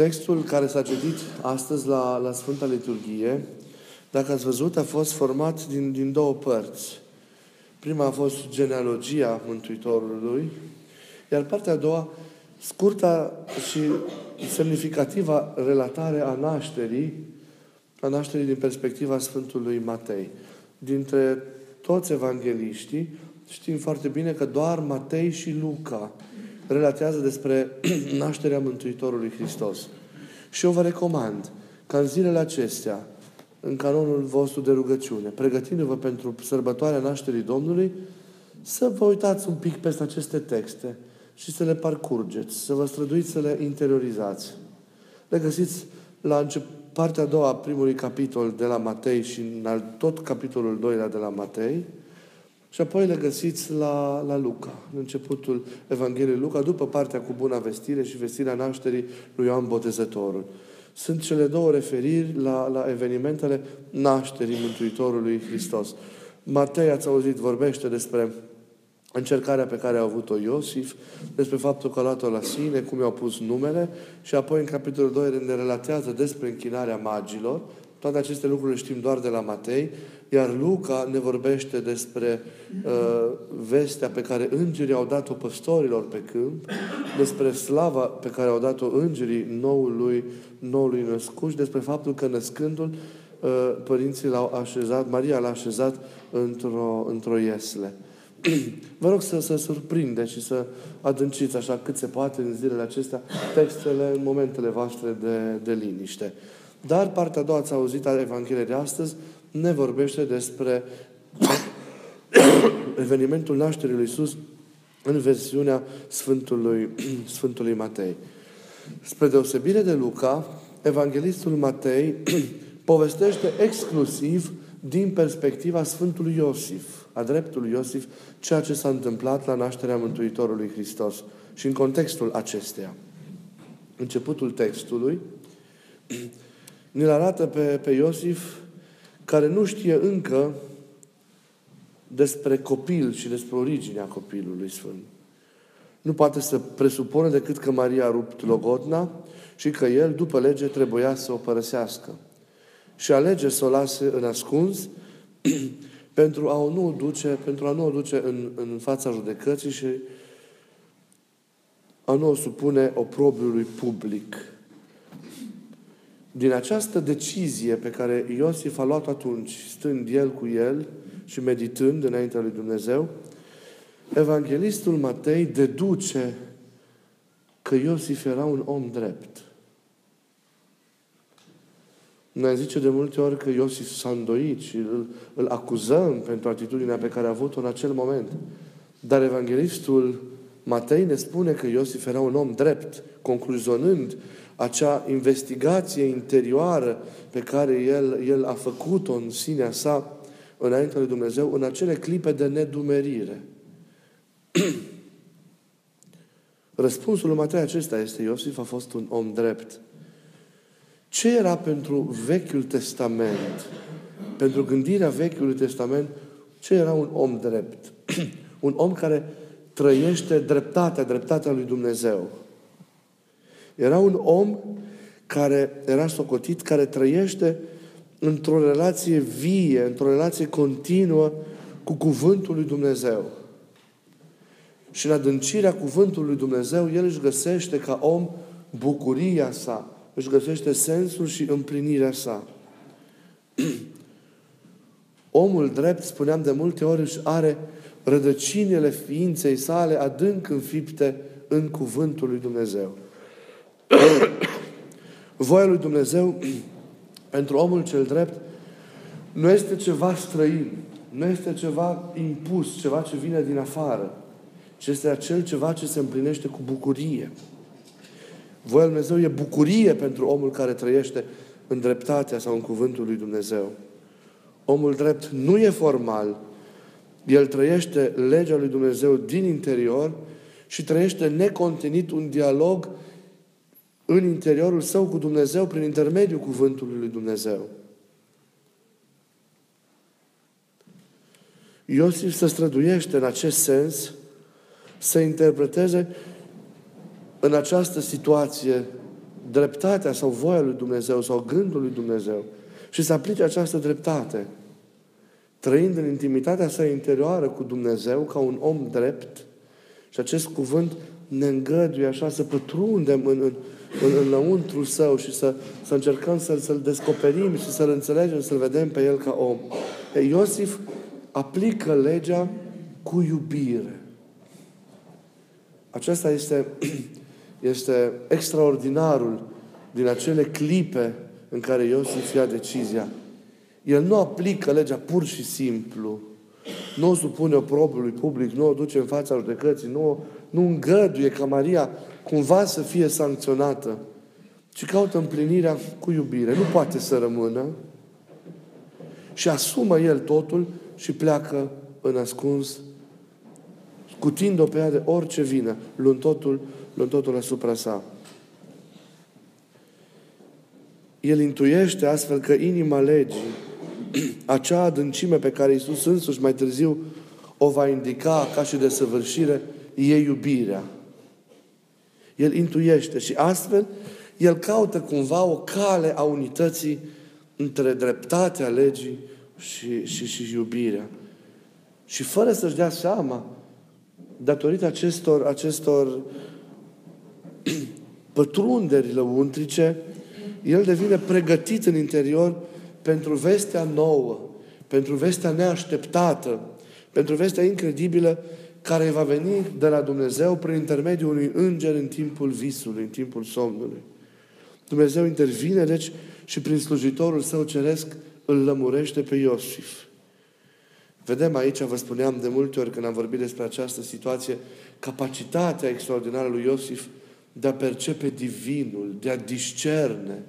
Textul care s-a citit astăzi la, la Sfânta Liturghie, dacă ați văzut, a fost format din, din două părți. Prima a fost genealogia Mântuitorului, iar partea a doua, scurta și semnificativa relatare a nașterii, a nașterii din perspectiva Sfântului Matei. Dintre toți evangeliștii, știm foarte bine că doar Matei și Luca relatează despre nașterea Mântuitorului Hristos. Și eu vă recomand ca în zilele acestea, în canonul vostru de rugăciune, pregătindu-vă pentru sărbătoarea nașterii Domnului, să vă uitați un pic peste aceste texte și să le parcurgeți, să vă străduiți să le interiorizați. Le găsiți la început, partea a doua a primului capitol de la Matei și în tot capitolul doilea de la Matei, și apoi le găsiți la, la Luca, în începutul Evangheliei Luca, după partea cu buna vestire și vestirea nașterii lui Ioan Botezătorul. Sunt cele două referiri la, la evenimentele nașterii Mântuitorului Hristos. Matei, ați auzit, vorbește despre încercarea pe care a avut-o Iosif, despre faptul că a luat-o la sine, cum i-au pus numele și apoi în capitolul 2 ne relatează despre închinarea magilor. Toate aceste lucruri le știm doar de la Matei, iar Luca ne vorbește despre uh, vestea pe care îngerii au dat-o păstorilor pe câmp, despre slava pe care au dat-o îngerii noului, noului născut și despre faptul că născându-l, uh, părinții l-au așezat, Maria l-a așezat într-o, într-o iesle. Vă rog să, să surprindeți și să adânciți așa cât se poate în zilele acestea textele în momentele voastre de, de liniște. Dar partea a doua ați auzit a Evangheliei de astăzi, ne vorbește despre evenimentul nașterii lui Iisus în versiunea Sfântului, Sfântului Matei. Spre deosebire de Luca, Evanghelistul Matei povestește exclusiv din perspectiva Sfântului Iosif, a dreptului Iosif, ceea ce s-a întâmplat la nașterea Mântuitorului Hristos. Și în contextul acesteia, începutul textului, ne arată pe, pe Iosif care nu știe încă despre copil și despre originea copilului Sfânt. Nu poate să presupune decât că Maria a rupt logodna și că el, după lege, trebuia să o părăsească. Și alege să o lase în ascuns pentru a o nu duce, pentru a nu o duce în, în fața judecății și a nu o supune oprobiului public. Din această decizie pe care Iosif a luat atunci, stând el cu el și meditând înaintea lui Dumnezeu, Evanghelistul Matei deduce că Iosif era un om drept. Noi zice de multe ori că Iosif s-a îndoit și îl, îl acuzăm pentru atitudinea pe care a avut-o în acel moment. Dar Evanghelistul Matei ne spune că Iosif era un om drept, concluzionând acea investigație interioară pe care el, el a făcut-o în sinea sa înaintea lui Dumnezeu, în acele clipe de nedumerire. Răspunsul lui Matei acesta este, Iosif a fost un om drept. Ce era pentru Vechiul Testament, pentru gândirea Vechiului Testament, ce era un om drept? un om care trăiește dreptatea, dreptatea lui Dumnezeu. Era un om care era socotit, care trăiește într-o relație vie, într-o relație continuă cu Cuvântul lui Dumnezeu. Și în adâncirea Cuvântului lui Dumnezeu, el își găsește ca om bucuria sa, își găsește sensul și împlinirea sa. Omul drept, spuneam de multe ori, își are rădăcinile ființei sale adânc înfipte în Cuvântul lui Dumnezeu. Voia lui Dumnezeu pentru omul cel drept nu este ceva străin, nu este ceva impus, ceva ce vine din afară, ci este acel ceva ce se împlinește cu bucurie. Voia lui Dumnezeu e bucurie pentru omul care trăiește în dreptatea sau în cuvântul lui Dumnezeu. Omul drept nu e formal, el trăiește legea lui Dumnezeu din interior și trăiește necontenit un dialog în interiorul său cu Dumnezeu prin intermediul cuvântului lui Dumnezeu. Iosif se străduiește în acest sens să interpreteze în această situație dreptatea sau voia lui Dumnezeu sau gândul lui Dumnezeu și să aplice această dreptate, trăind în intimitatea sa interioară cu Dumnezeu ca un om drept, și acest cuvânt ne îngăduie așa să pătrundem în, în, în, în lăuntrul său și să, să încercăm să, să-l descoperim și să-l înțelegem, să-l vedem pe el ca om. E, Iosif aplică legea cu iubire. Acesta este, este extraordinarul din acele clipe în care Iosif ia decizia. El nu aplică legea pur și simplu. Nu o supune oprobiului public, nu o duce în fața judecății, nu, nu îngăduie ca Maria cumva să fie sancționată, ci caută împlinirea cu iubire. Nu poate să rămână și asumă el totul și pleacă în ascuns, scutind-o pe ea de orice vină, luând totul, luând totul asupra sa. El intuiește astfel că inima legii, acea adâncime pe care Iisus însuși mai târziu o va indica ca și de săvârșire, e iubirea. El intuiește și astfel el caută cumva o cale a unității între dreptatea legii și, și, și iubirea. Și fără să-și dea seama, datorită acestor, acestor pătrunderi lăuntrice, el devine pregătit în interior pentru vestea nouă, pentru vestea neașteptată, pentru vestea incredibilă care va veni de la Dumnezeu prin intermediul unui înger în timpul visului, în timpul somnului. Dumnezeu intervine, deci, și prin slujitorul său ceresc îl lămurește pe Iosif. Vedem aici, vă spuneam de multe ori când am vorbit despre această situație, capacitatea extraordinară lui Iosif de a percepe divinul, de a discerne.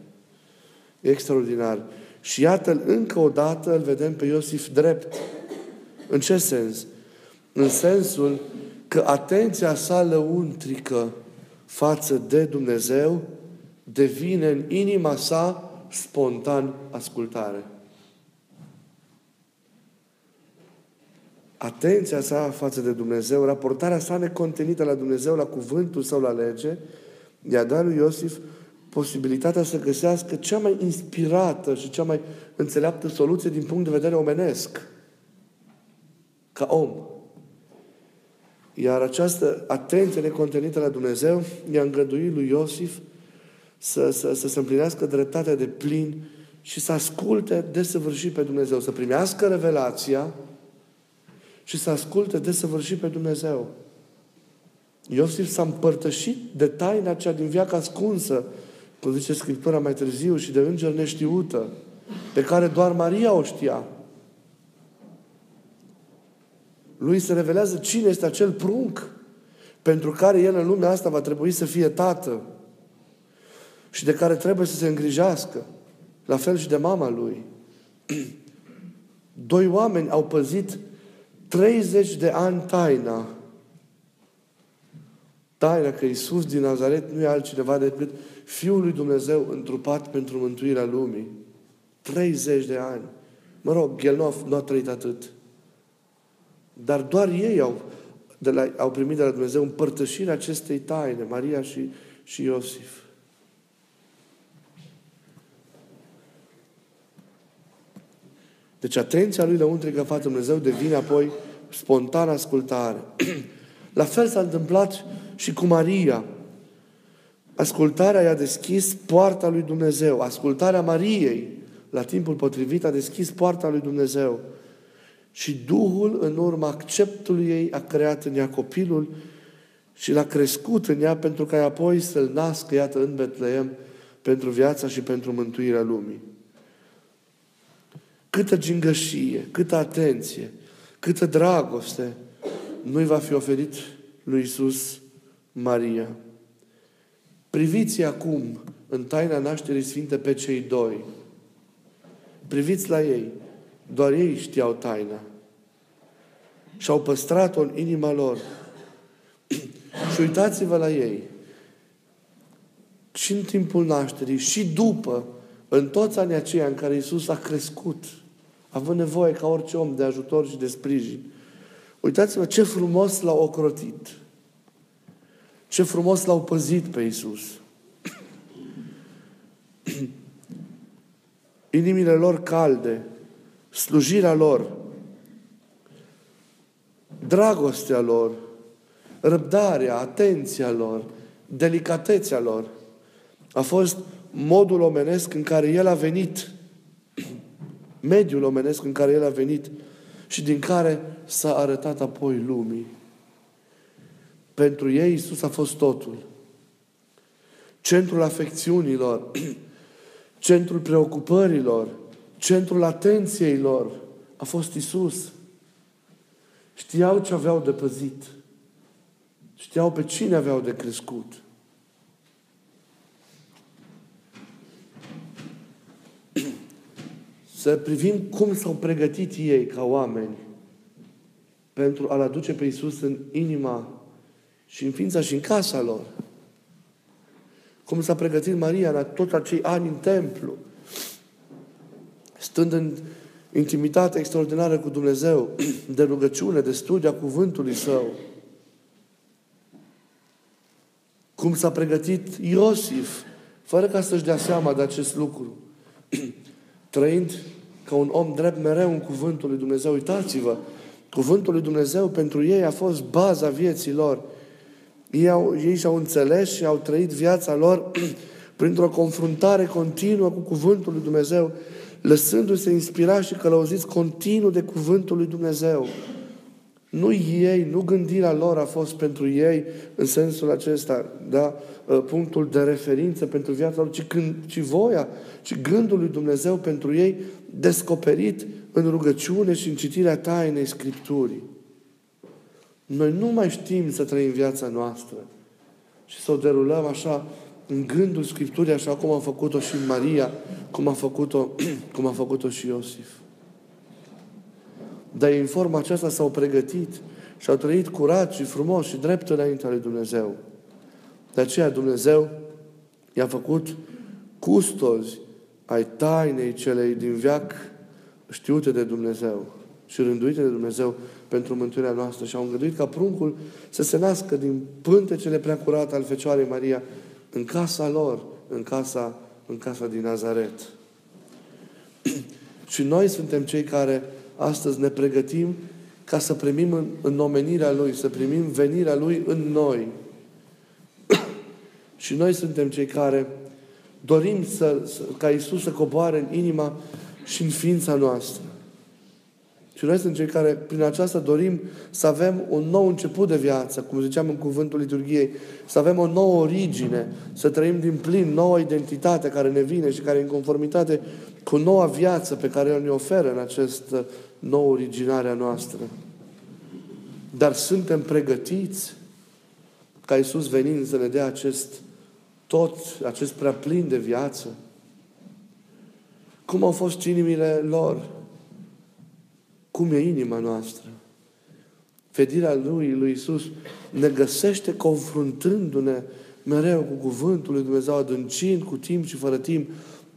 Extraordinar. Și iată încă o dată îl vedem pe Iosif drept. În ce sens? În sensul că atenția sa lăuntrică față de Dumnezeu devine în inima sa spontan ascultare. Atenția sa față de Dumnezeu, raportarea sa necontenită la Dumnezeu, la cuvântul sau la lege, i-a dat lui Iosif posibilitatea să găsească cea mai inspirată și cea mai înțeleaptă soluție din punct de vedere omenesc. Ca om. Iar această atenție necontenită la Dumnezeu i-a îngăduit lui Iosif să, să, să se împlinească dreptatea de plin și să asculte desăvârșit pe Dumnezeu, să primească revelația și să asculte desăvârșit pe Dumnezeu. Iosif s-a împărtășit de taina cea din viața ascunsă, cum zice Scriptura mai târziu, și de înger neștiută, pe care doar Maria o știa. Lui se revelează cine este acel prunc pentru care el în lumea asta va trebui să fie tată și de care trebuie să se îngrijească. La fel și de mama lui. Doi oameni au păzit 30 de ani taina. Taina că Iisus din Nazaret nu e altcineva decât Fiul lui Dumnezeu întrupat pentru mântuirea lumii. 30 de ani. Mă rog, el nu a, nu a trăit atât. Dar doar ei au, de la, au primit de la Dumnezeu împărtășirea acestei taine, Maria și, și Iosif. Deci atenția lui lăuntrică față Dumnezeu devine apoi spontan ascultare. La fel s-a întâmplat și cu Maria. Ascultarea i-a deschis poarta lui Dumnezeu. Ascultarea Mariei la timpul potrivit a deschis poarta lui Dumnezeu. Și Duhul, în urma acceptului ei, a creat în ea copilul și l-a crescut în ea pentru ca apoi să-l nască, iată, în Betleem, pentru viața și pentru mântuirea lumii. Câtă gingășie, câtă atenție, câtă dragoste nu-i va fi oferit lui Isus Maria. Priviți acum în taina nașterii Sfinte pe cei doi. Priviți la ei. Doar ei știau taina. Și au păstrat-o în inima lor. și uitați-vă la ei. Și în timpul nașterii, și după, în toți anii aceia în care Isus a crescut, având nevoie ca orice om de ajutor și de sprijin. Uitați-vă ce frumos l-au ocrotit. Ce frumos l-au păzit pe Isus. inimile lor calde, slujirea lor, dragostea lor, răbdarea, atenția lor, delicatețea lor. A fost modul omenesc în care El a venit, mediul omenesc în care El a venit și din care s-a arătat apoi lumii. Pentru ei Isus a fost totul. Centrul afecțiunilor, centrul preocupărilor, centrul atenției lor a fost Isus. Știau ce aveau de păzit. Știau pe cine aveau de crescut. Să privim cum s-au pregătit ei ca oameni pentru a-L aduce pe Iisus în inima și în ființa și în casa lor. Cum s-a pregătit Maria la tot acei ani în templu, stând în intimitate extraordinară cu Dumnezeu, de rugăciune, de studia cuvântului Său. Cum s-a pregătit Iosif, fără ca să-și dea seama de acest lucru, trăind ca un om drept mereu în cuvântul lui Dumnezeu. Uitați-vă, cuvântul lui Dumnezeu pentru ei a fost baza vieții lor. Ei, au, ei și-au înțeles și au trăit viața lor printr-o confruntare continuă cu cuvântul lui Dumnezeu lăsându-se inspirați și călăuziți continuu de cuvântul lui Dumnezeu. Nu ei, nu gândirea lor a fost pentru ei în sensul acesta, da, ă, punctul de referință pentru viața lor, ci, când, ci voia, ci gândul lui Dumnezeu pentru ei descoperit în rugăciune și în citirea tainei Scripturii. Noi nu mai știm să trăim viața noastră și să o derulăm așa în gândul Scripturii, așa cum a făcut-o și Maria, cum a făcut-o, cum a făcut-o și Iosif. Dar în forma aceasta s-au pregătit și au trăit curat și frumos și drept înaintea lui Dumnezeu. De aceea Dumnezeu i-a făcut custozi ai tainei celei din veac știute de Dumnezeu și rânduite de Dumnezeu pentru mântuirea noastră și au îngăduit ca pruncul să se nască din pântecele preacurate al Fecioarei Maria în casa lor, în casa, în casa din Nazaret. și noi suntem cei care astăzi ne pregătim ca să primim în, în omenirea Lui, să primim venirea Lui în noi. și noi suntem cei care dorim să, să, ca Isus să coboare în inima și în ființa noastră. Și noi suntem cei care, prin aceasta, dorim să avem un nou început de viață, cum ziceam în cuvântul liturgiei, să avem o nouă origine, să trăim din plin noua identitate care ne vine și care e în conformitate cu noua viață pe care El ne oferă în această nouă originare a noastră. Dar suntem pregătiți ca Iisus venind să ne dea acest tot, acest prea plin de viață. Cum au fost inimile lor? Cum e inima noastră? Fedirea Lui, Lui Isus, ne găsește confruntându-ne mereu cu Cuvântul Lui Dumnezeu, adâncind cu timp și fără timp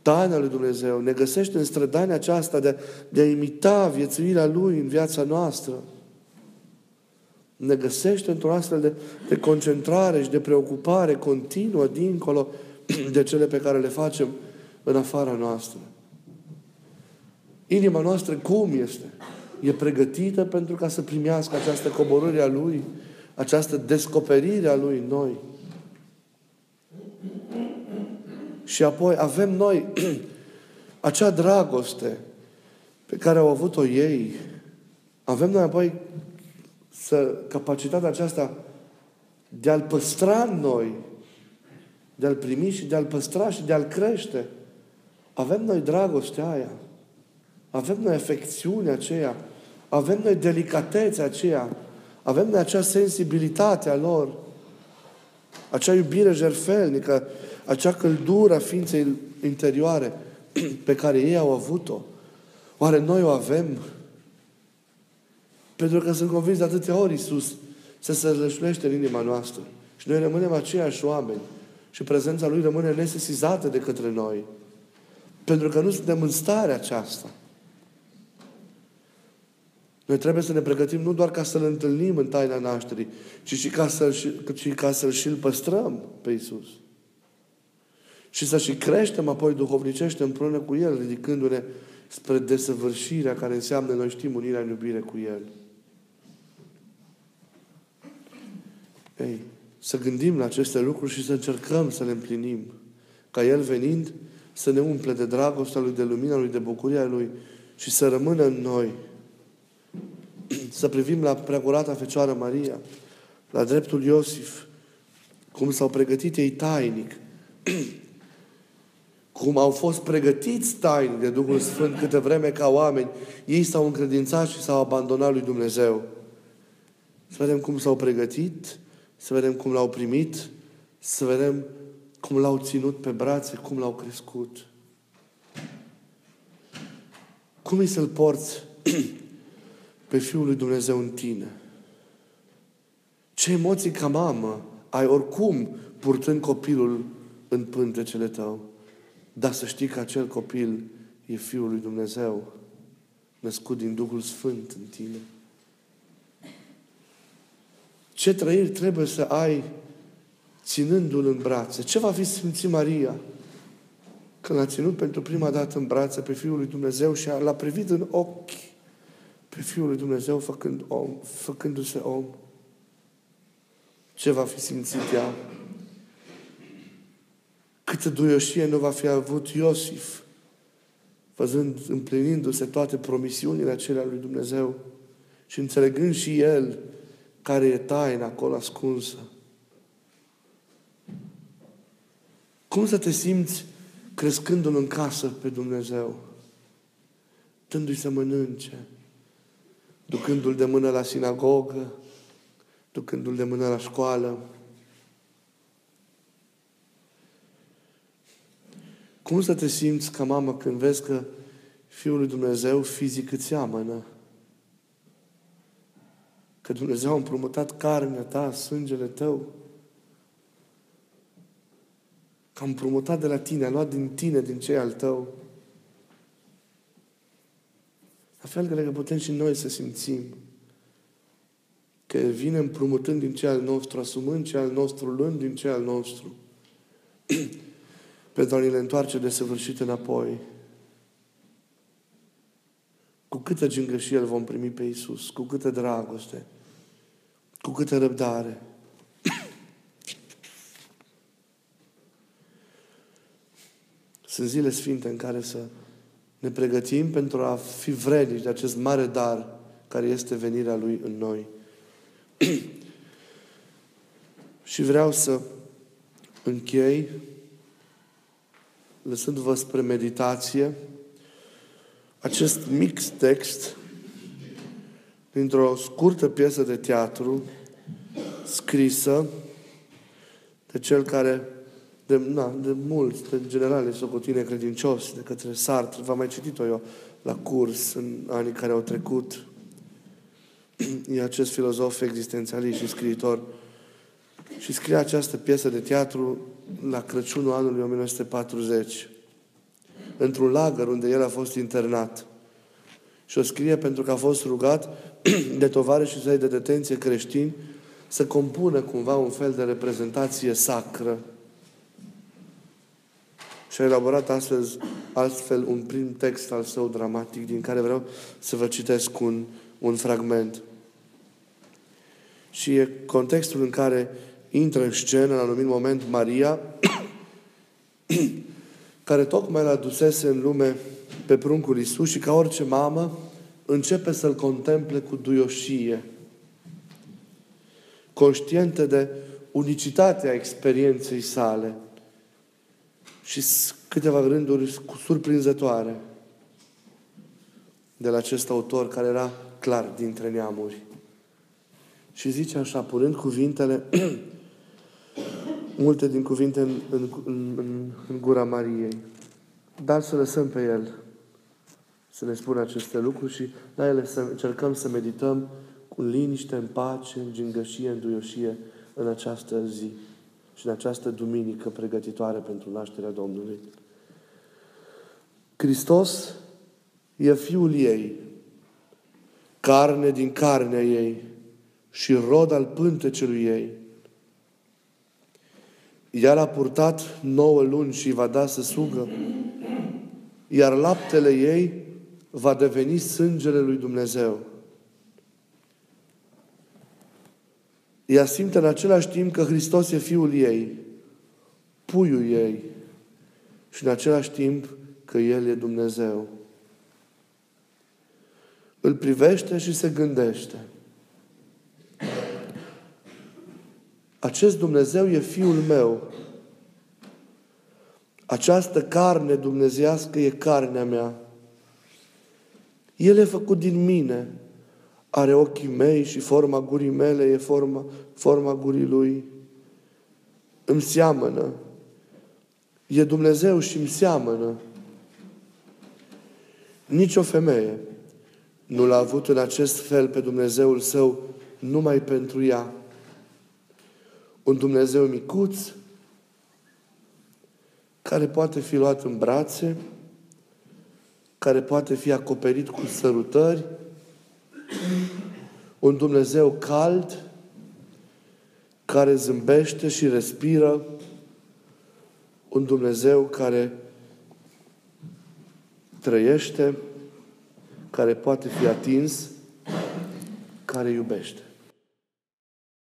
taina Lui Dumnezeu. Ne găsește în strădania aceasta de, de a imita viețuirea Lui în viața noastră. Ne găsește într-o astfel de, de concentrare și de preocupare continuă dincolo de cele pe care le facem în afara noastră. Inima noastră cum este? E pregătită pentru ca să primească această coborâre a Lui, această descoperire a Lui în noi. Și apoi avem noi acea dragoste pe care au avut-o ei. Avem noi apoi să, capacitatea aceasta de a-L păstra în noi, de a-L primi și de a-L păstra și de a-L crește. Avem noi dragostea aia. Avem noi afecțiunea aceea avem noi delicatețea aceea, avem noi acea sensibilitate a lor, acea iubire jerfelnică, acea căldură a ființei interioare pe care ei au avut-o. Oare noi o avem? Pentru că sunt convins de atâtea ori Iisus se sărlășuiește în inima noastră. Și noi rămânem aceiași oameni. Și prezența Lui rămâne nesesizată de către noi. Pentru că nu suntem în starea aceasta. Noi trebuie să ne pregătim nu doar ca să-L întâlnim în taina nașterii, ci și ca să-L, ci ca să-L și-L păstrăm pe Iisus. Și să și creștem apoi duhovnicește împreună cu El, ridicându-ne spre desăvârșirea care înseamnă, noi știm, unirea în iubire cu El. Ei, să gândim la aceste lucruri și să încercăm să le împlinim. Ca El venind să ne umple de dragostea Lui, de lumina Lui, de bucuria Lui și să rămână în noi. Să privim la preacurata Fecioară Maria, la dreptul Iosif, cum s-au pregătit ei tainic, cum au fost pregătiți tainic de Duhul Sfânt câte vreme ca oameni, ei s-au încredințat și s-au abandonat lui Dumnezeu. Să vedem cum s-au pregătit, să vedem cum l-au primit, să vedem cum l-au ținut pe brațe, cum l-au crescut. Cum e să-L porți pe Fiul lui Dumnezeu în tine? Ce emoții ca mamă ai oricum purtând copilul în pântecele tău. Dar să știi că acel copil e Fiul lui Dumnezeu, născut din Duhul Sfânt în tine. Ce trăiri trebuie să ai ținându-l în brațe? Ce va fi simțit Maria când l-a ținut pentru prima dată în brațe pe Fiul lui Dumnezeu și l-a privit în ochi pe Fiul lui Dumnezeu făcând om, făcându-se om? Ce va fi simțit ea? Câtă duioșie nu va fi avut Iosif, văzând, împlinindu-se toate promisiunile acelea lui Dumnezeu și înțelegând și el care e taina acolo ascunsă. Cum să te simți crescându-L în casă pe Dumnezeu? Dându-i să mănânce, ducându-L de mână la sinagogă, ducându-l de mână la școală. Cum să te simți ca mamă când vezi că Fiul lui Dumnezeu fizic îți seamănă? Că Dumnezeu a împrumutat carnea ta, sângele tău. Că a împrumutat de la tine, a luat din tine, din cei al tău. La fel cred că putem și noi să simțim că El vine împrumutând din ce al nostru, asumând ce al nostru, luând din ce al nostru, pentru a ne întoarce de săvârșit înapoi. Cu câtă gingășie îl vom primi pe Iisus, cu câtă dragoste, cu câtă răbdare. Sunt zile sfinte în care să ne pregătim pentru a fi vrednici de acest mare dar care este venirea Lui în noi. și vreau să închei lăsându-vă spre meditație acest mix text dintr-o scurtă piesă de teatru scrisă de cel care de, na, de mulți, de general, este socotine credincios, de către Sartre. V-am mai citit-o eu la curs în anii care au trecut e acest filozof existențialist și scriitor. Și scrie această piesă de teatru la Crăciunul anului 1940, într-un lagăr unde el a fost internat. Și o scrie pentru că a fost rugat de și săi de detenție creștini să compună cumva un fel de reprezentație sacră. Și a elaborat astfel, astfel un prim text al său dramatic, din care vreau să vă citesc un, un fragment. Și e contextul în care intră în scenă, la anumit moment, Maria, care tocmai l-a dusese în lume pe pruncul Iisus și ca orice mamă, începe să-L contemple cu duioșie, conștientă de unicitatea experienței sale și câteva rânduri surprinzătoare de la acest autor care era clar dintre neamuri. Și zice așa, punând cuvintele, multe din cuvinte în, în, în, în gura Mariei. Dar să lăsăm pe El să ne spună aceste lucruri și la ele să încercăm să medităm cu liniște, în pace, în gingășie, în duioșie în această zi și în această duminică pregătitoare pentru nașterea Domnului. Hristos e Fiul ei, carne din carnea ei, și rod al pântecelui ei. Ea l-a purtat nouă luni și va da să sugă, iar laptele ei va deveni sângele lui Dumnezeu. Ea simte în același timp că Hristos e Fiul ei, puiul ei și în același timp că El e Dumnezeu. Îl privește și se gândește. Acest Dumnezeu e Fiul meu. Această carne dumnezească e carnea mea. El e făcut din mine. Are ochii mei și forma gurii mele e forma, forma gurii lui. Îmi seamănă. E Dumnezeu și îmi seamănă. Nici o femeie nu l-a avut în acest fel pe Dumnezeul său numai pentru ea. Un Dumnezeu micuț, care poate fi luat în brațe, care poate fi acoperit cu sărutări, un Dumnezeu cald, care zâmbește și respiră, un Dumnezeu care trăiește, care poate fi atins, care iubește.